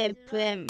el premio.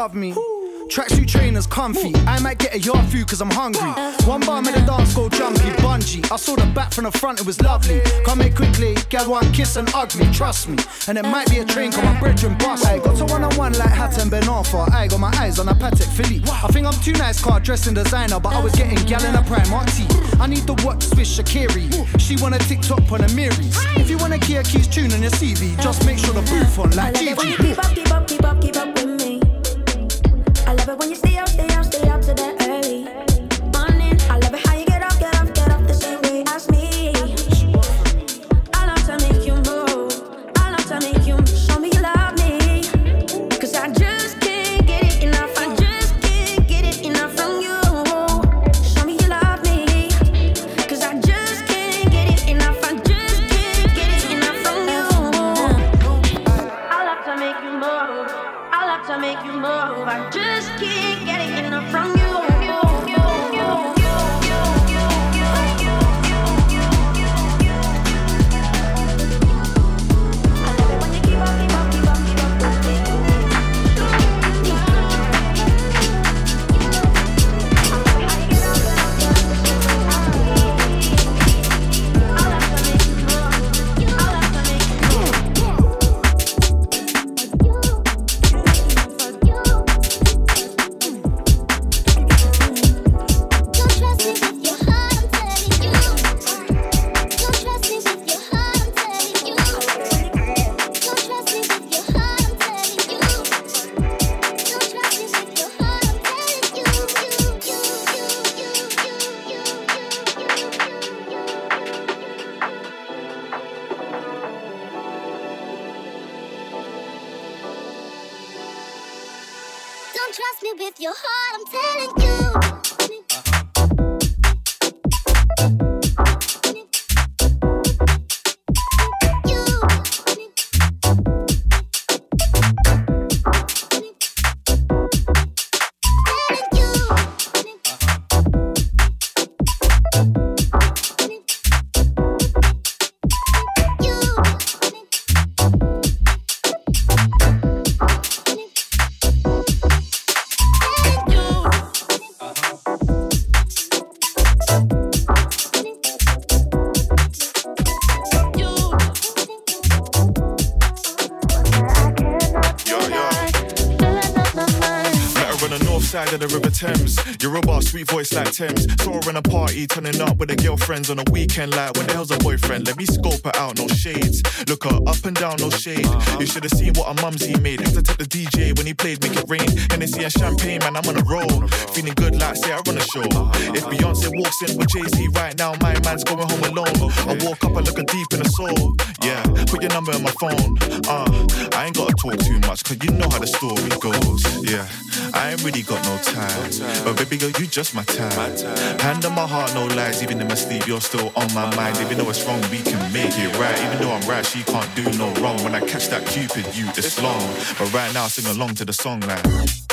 Love me. Tracksuit trainers comfy. I might get a yard food cause I'm hungry. One bar made the dance go jumpy, bungee. I saw the back from the front, it was lovely. Come here quickly, get one kiss and me, trust me. And it might be a train, cause my brethren bust. I got to one on one like Hat and Ben Arthur. I got my eyes on a Patek Philippe. I think I'm too nice car dressed in designer, but I was getting gal in a Primark tee. I need the watch with Shakiri. She want a TikTok on a Miris. If you want a Kia Keys tune on your CV, just make sure the booth on like Gigi. keep up, keep up, keep up, keep up when you stay out, stay sweet voice like Tems. Saw her in a party, turning up with her girlfriends on a weekend. Like, when the hell's a boyfriend? Let me scope her out, no shades. Look her up and down, no shade. You should have seen what a mumsy made. Used to take the DJ when he played Make It Rain. Hennessy and champagne, man, I'm on a roll. Feeling good like, say, I run a show. If Beyonce walks in with Jay Z right now, my man's going home alone. I walk up and look her deep in the soul. Yeah, put your number in my phone. Uh, I ain't gotta talk too much, cause you know how the story goes. Yeah, I ain't really got no time. But baby girl, you just my time. Hand on my heart, no lies. Even in my sleep, you're still on my mind. Even though it's wrong, we can make it right. Even though I'm right, she can't do no wrong. When I catch that Cupid, you, it's long. But right now, sing along to the song like.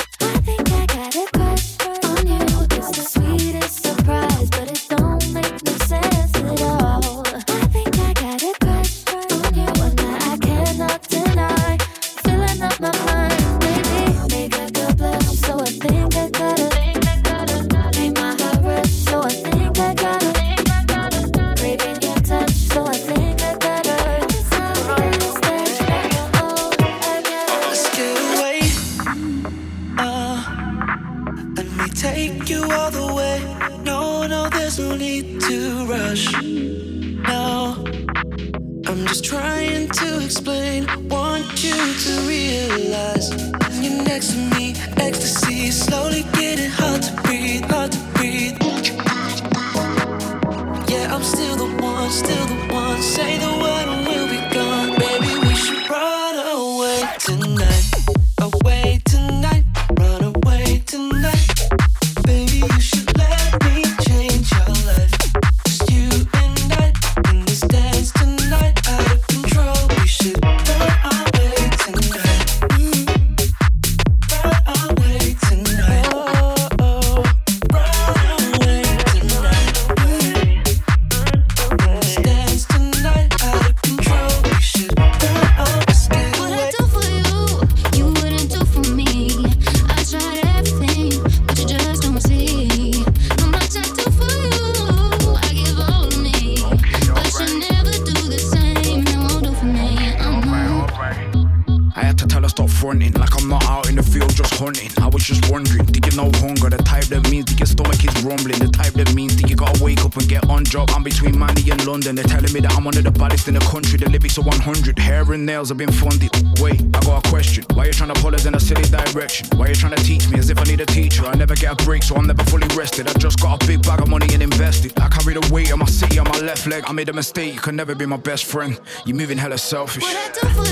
and nails have been fundy. Wait, I got a question. Why you trying to pull us in a silly direction? Why you trying to teach me as if I need a teacher? I never get a break, so I'm never fully rested. I just got a big bag of money and invested. I carry the weight of my city on my left leg. I made a mistake, you can never be my best friend. You're moving hella selfish. What I do for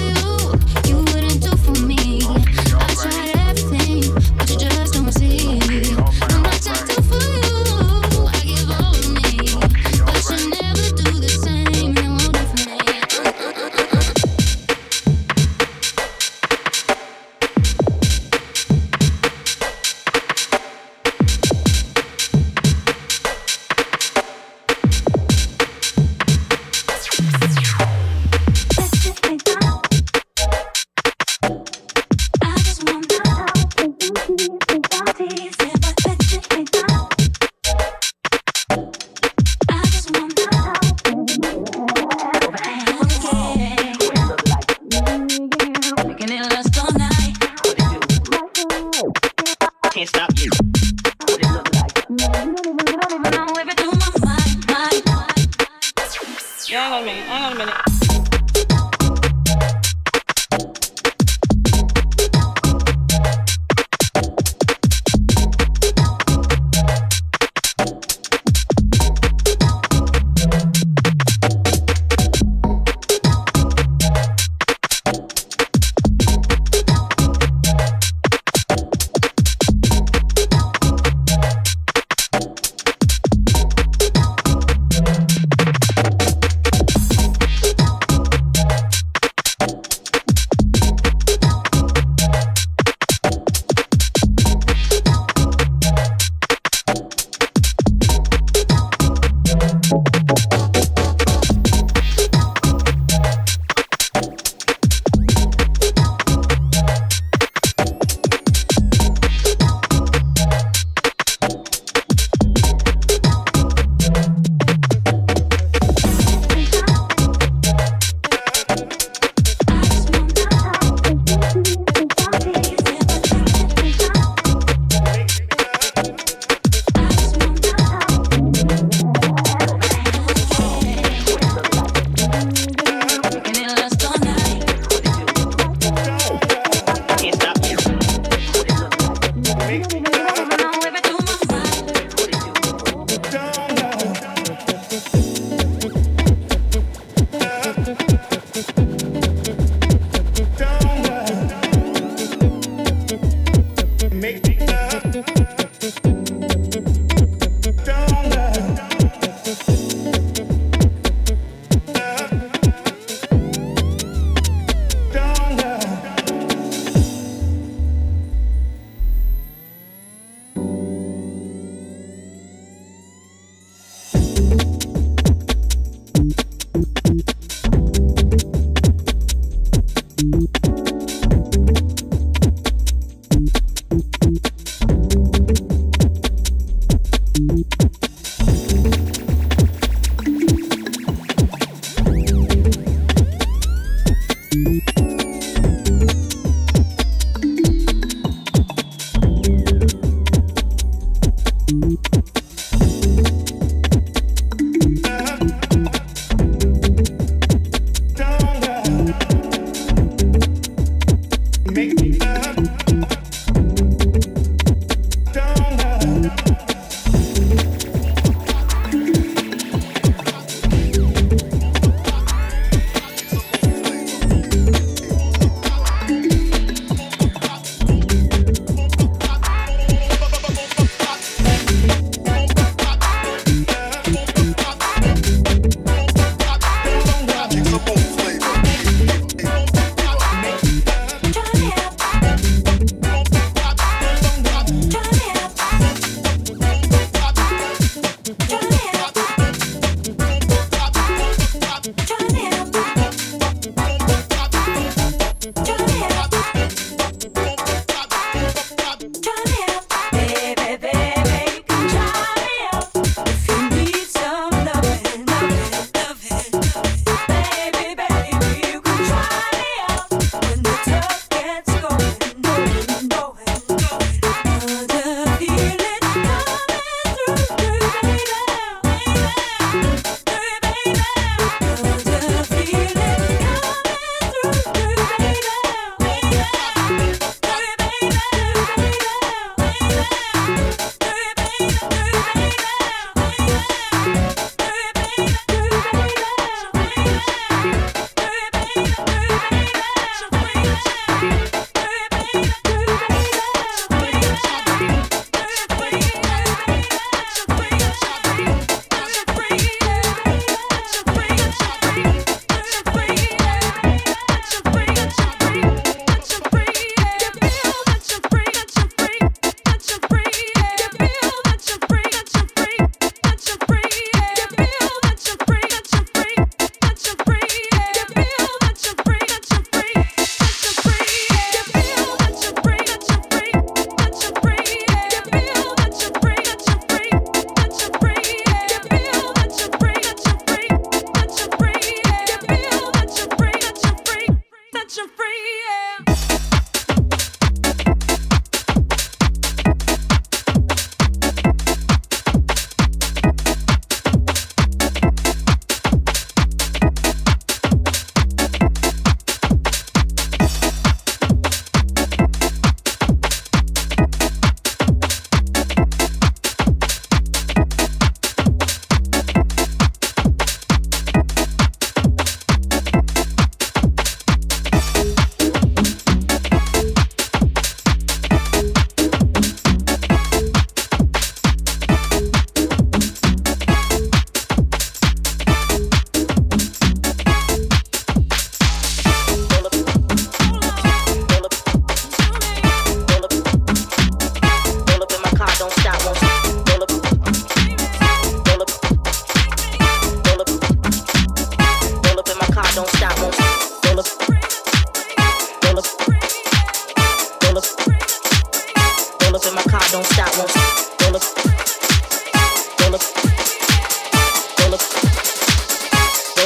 you, you wouldn't do for me.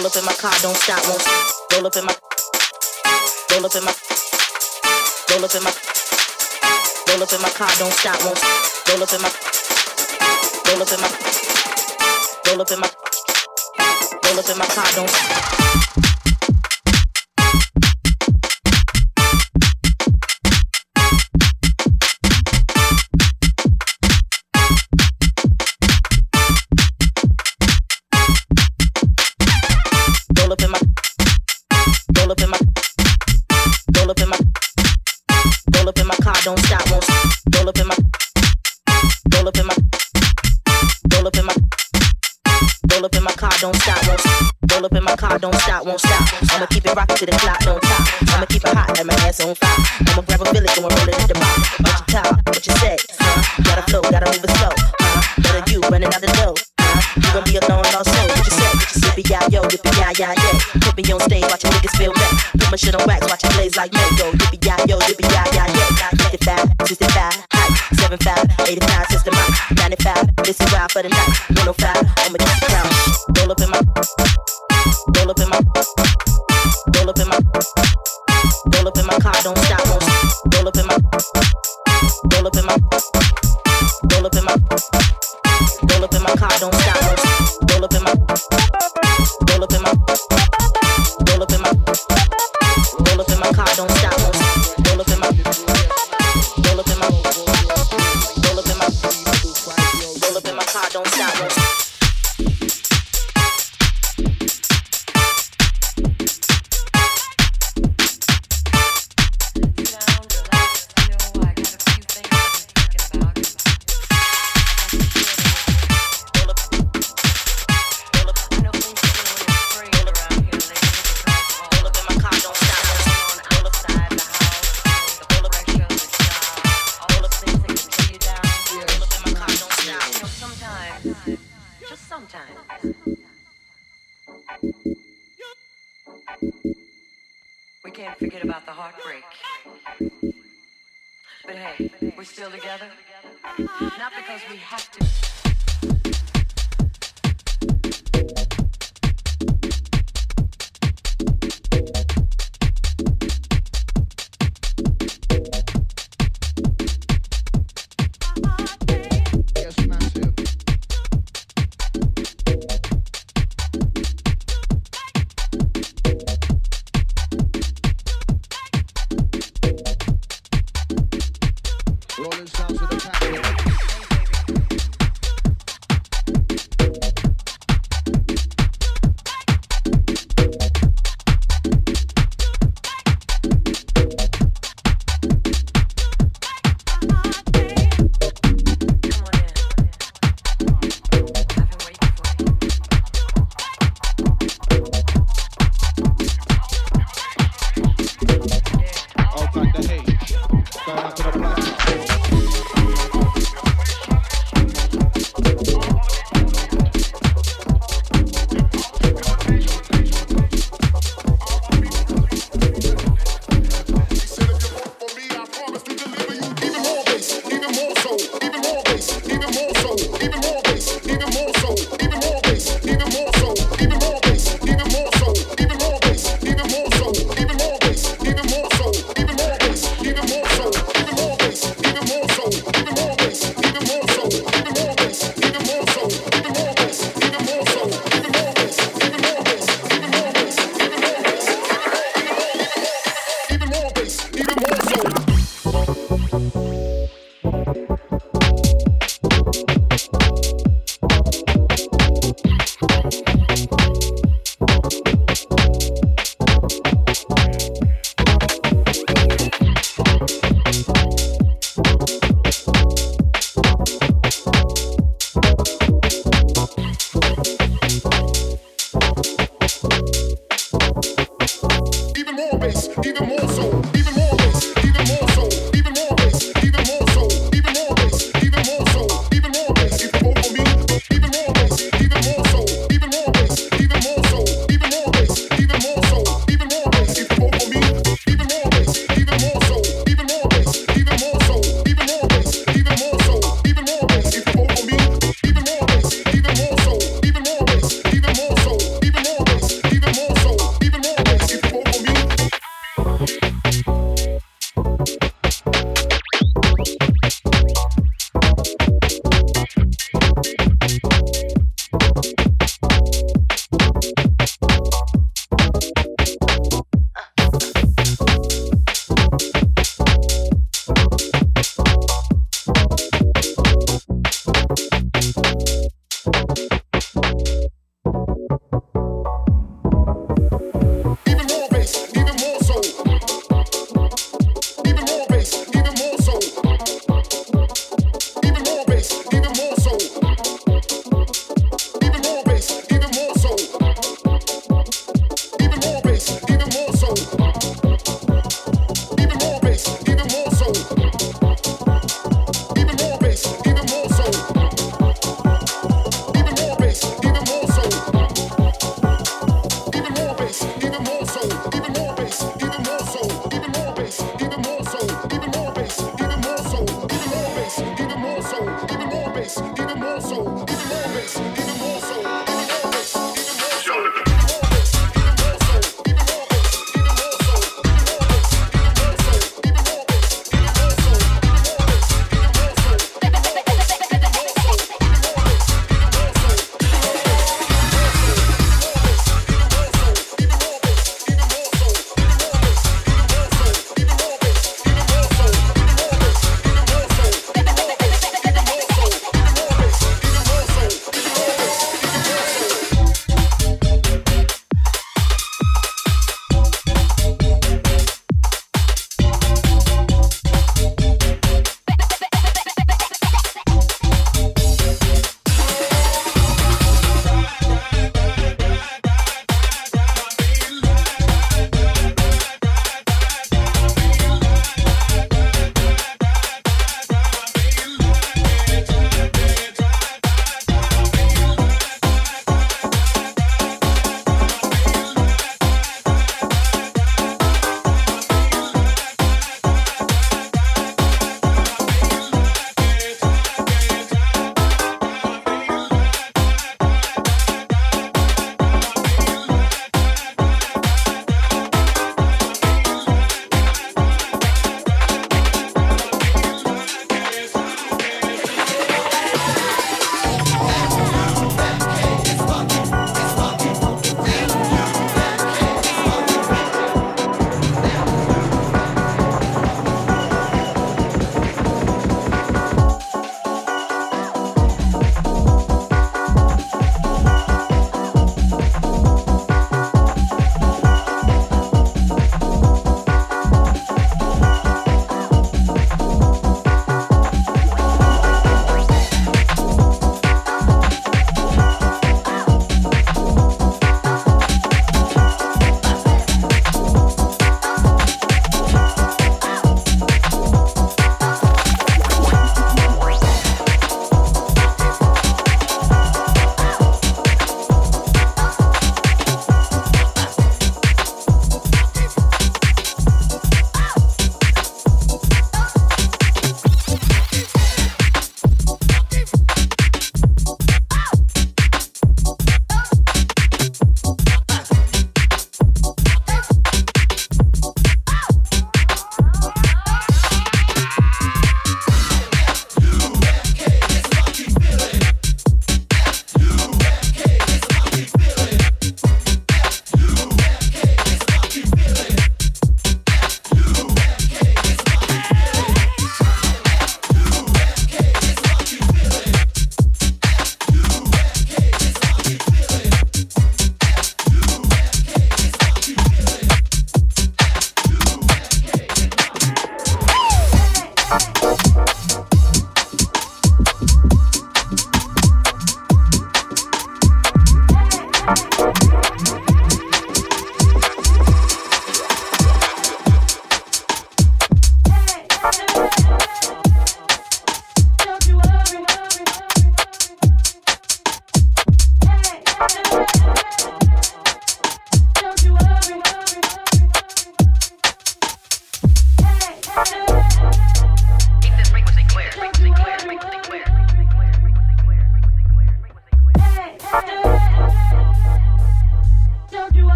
Roll up in my car, don't stop, won't stop. Roll up in my, roll up in my, roll up in my, roll up in my car, don't stop, won't stop. Roll up in my, roll up in my, roll up in my, roll up in my car, don't stop. Car, don't stop, won't stop. Roll up in my, roll up in my, roll up in my, roll up in my car, don't stop, won't stop. Roll up in my car, don't stop, won't stop. I'ma keep it rocking to the clock, don't stop. I'ma keep it hot, and my ass on fire. I'ma grab a village and roll it in the mouth. What you talk, what you say, huh? Gotta flow, gotta move it slow, huh? Better you running out the dough, huh? You gon' be alone, lost soul. What you say? Yippee yeah yo, yippee yeah yeah yeah. Put me on stage, watch your niggas feel me. Put my shit on wax, watch it blaze like mango. Yippee yeah yo, yippee. 55, 65, high, 75, 85, system out, 95. This is wild for the night. 105, I'ma keep the crown. Roll up in my, roll up in my, roll up in my, roll up in my car, don't stop.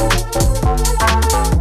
Thank you.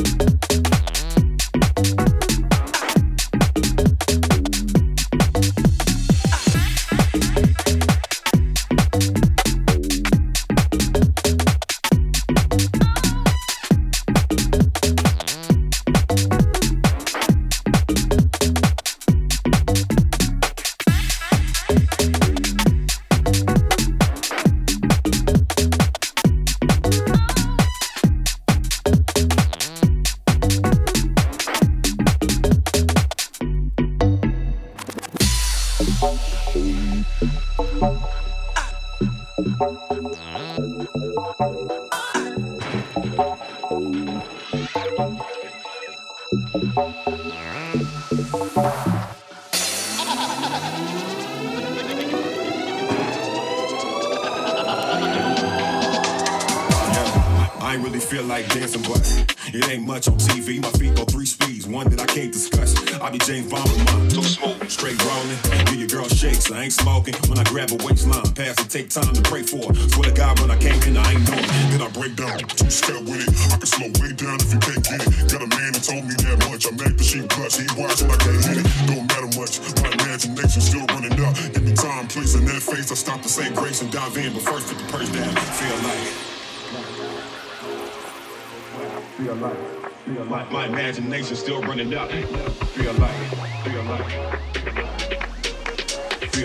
you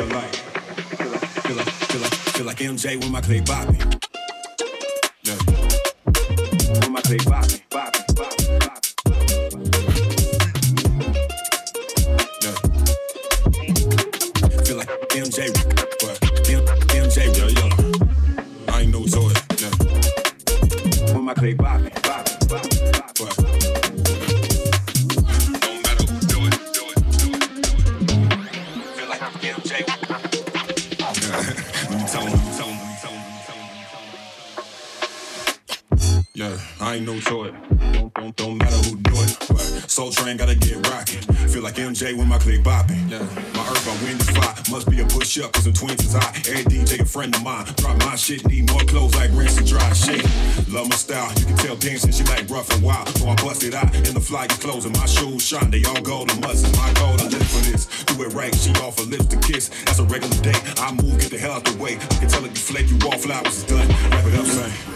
feel like, feel like, feel like, feel like, MJ with my clay bopping. When my clay bopping, friend of mine. Drop my shit, need more clothes like rinse and dry shit. Love my style, you can tell dancing, she like rough and wild. So I bust it out in the fly clothes and my shoes shine. They all gold and must. My goal, I live for this. Do it right, she offer lips to kiss. That's a regular day. I move, get the hell out the way. I can tell it you flake, you wall flowers is done. Wrap it up, say.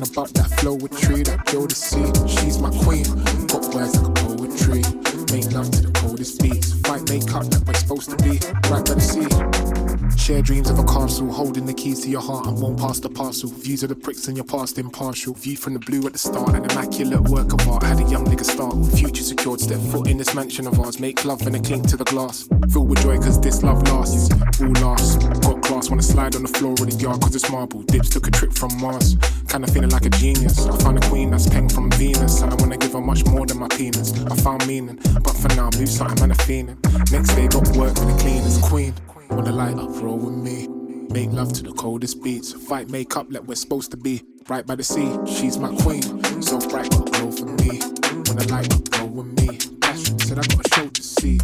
She that flow with tree, that see. She's my queen. Got words like a poetry. Make love to the coldest beats. Fight makeup like we're supposed to be. Right by the sea. Share dreams of a castle, holding the keys to your heart and won't pass the parcel. Views of the pricks in your past impartial. View from the blue at the start, an immaculate work of art. Had a young nigga start with future secured. Step foot in this mansion of ours, make love and a clink to the glass. Filled with joy cause this love lasts. All lasts. Got class, wanna slide on the floor of the yard cause it's marble. Dips took a trip from Mars. Kinda feeling like a genius. I found a queen that's peng from Venus. And I wanna give her much more than my penis. I found meaning, but for now, move something man, I'm feeling. Next day, got work for the cleaners. Queen. Wanna light up, roll with me. Make love to the coldest beats. Fight makeup like we're supposed to be. Right by the sea, she's my queen. So bright, got glow for me. Wanna light up, roll with me. Passion said I got a show to see.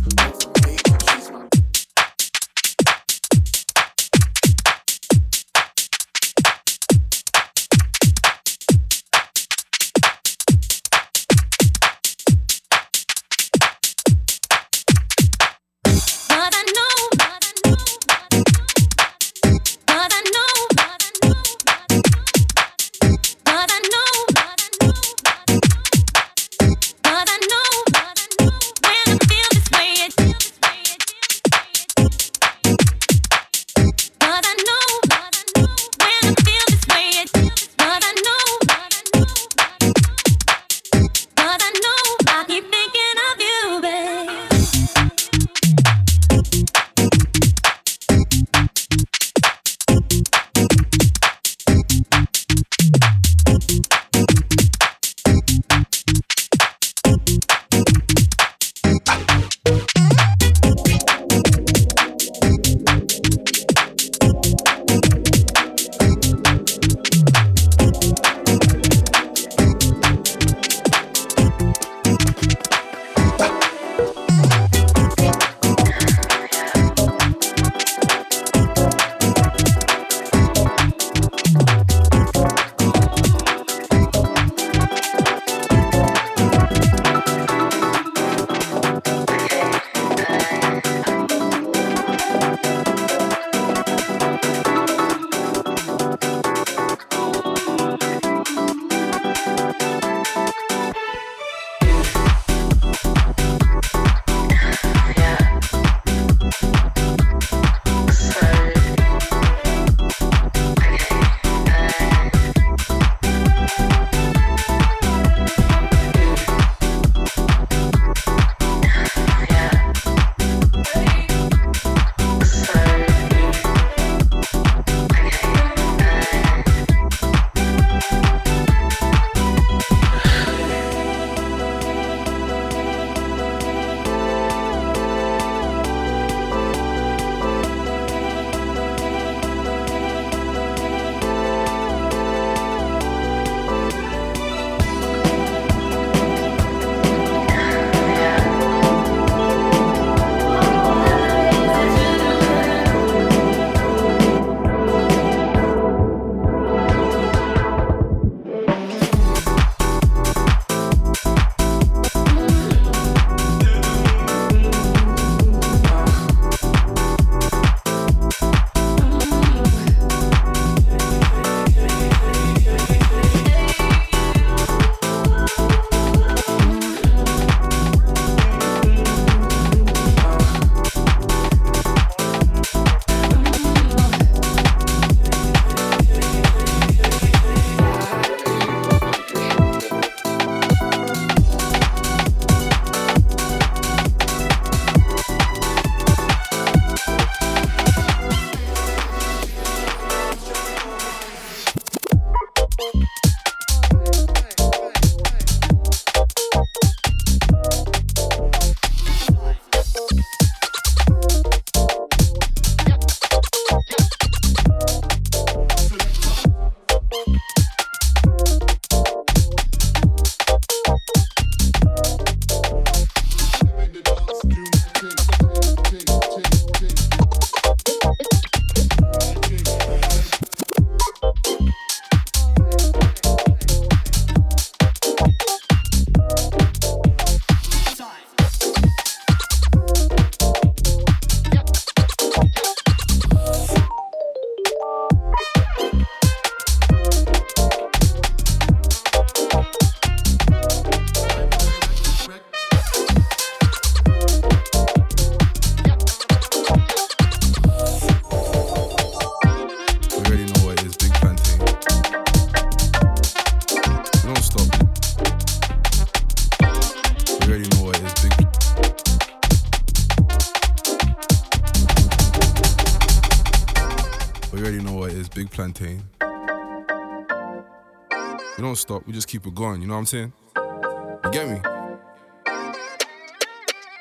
We just keep it going. You know what I'm saying? You get me?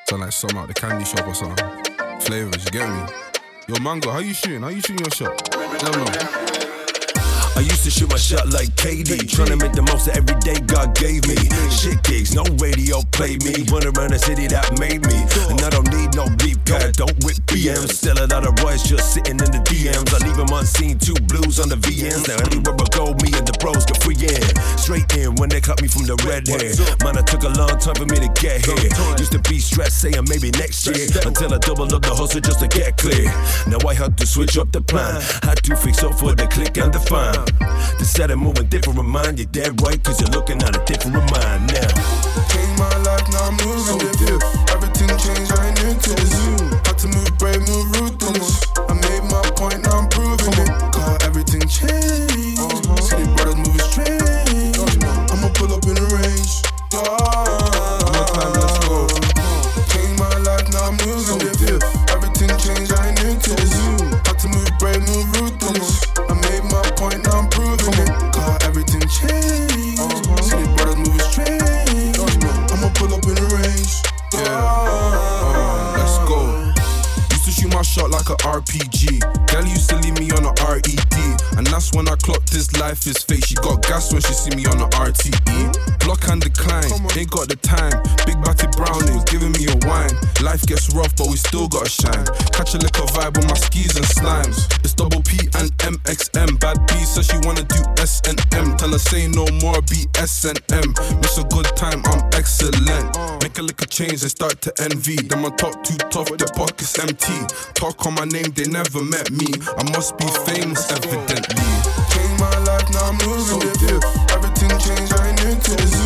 Sound like some out the candy shop or something. Flavors. You get me? Yo, Mango, how you shooting? How you shooting your shot? Let me know. I used to shoot my shot like KD, trying to make the most of every day God gave me. Shit gigs, no radio played me. Run around the city that made me. And I don't need no cause I don't whip BMs. Still a lot of boys just sitting in the DMs. I leave them unseen, two blues on the VMs. Now anywhere I go, me and the bros get free in. Straight in when they cut me from the red hair. Man, it took a long time for me to get here. Used to be stressed, saying maybe next year. Until I doubled up the hustle just to get clear. Now I had to switch up the plan. Had to fix up for the click and the fine. The set and moving different mind, you're dead right, cause you're looking at a different mind now. Changed my life, now I'm moving different. Everything changed, I ain't new to this. Had to move brave, move ruthless. I made my point, now I'm proving it. Cause everything changed. Say no more, be S and M. Miss a good time, I'm excellent. Make a liquor change and start to envy. Them on top too tough, their pockets empty. Talk on my name, they never met me. I must be famous, evidently. Changed my life, now I'm moving different. Everything changed, I ain't new to this.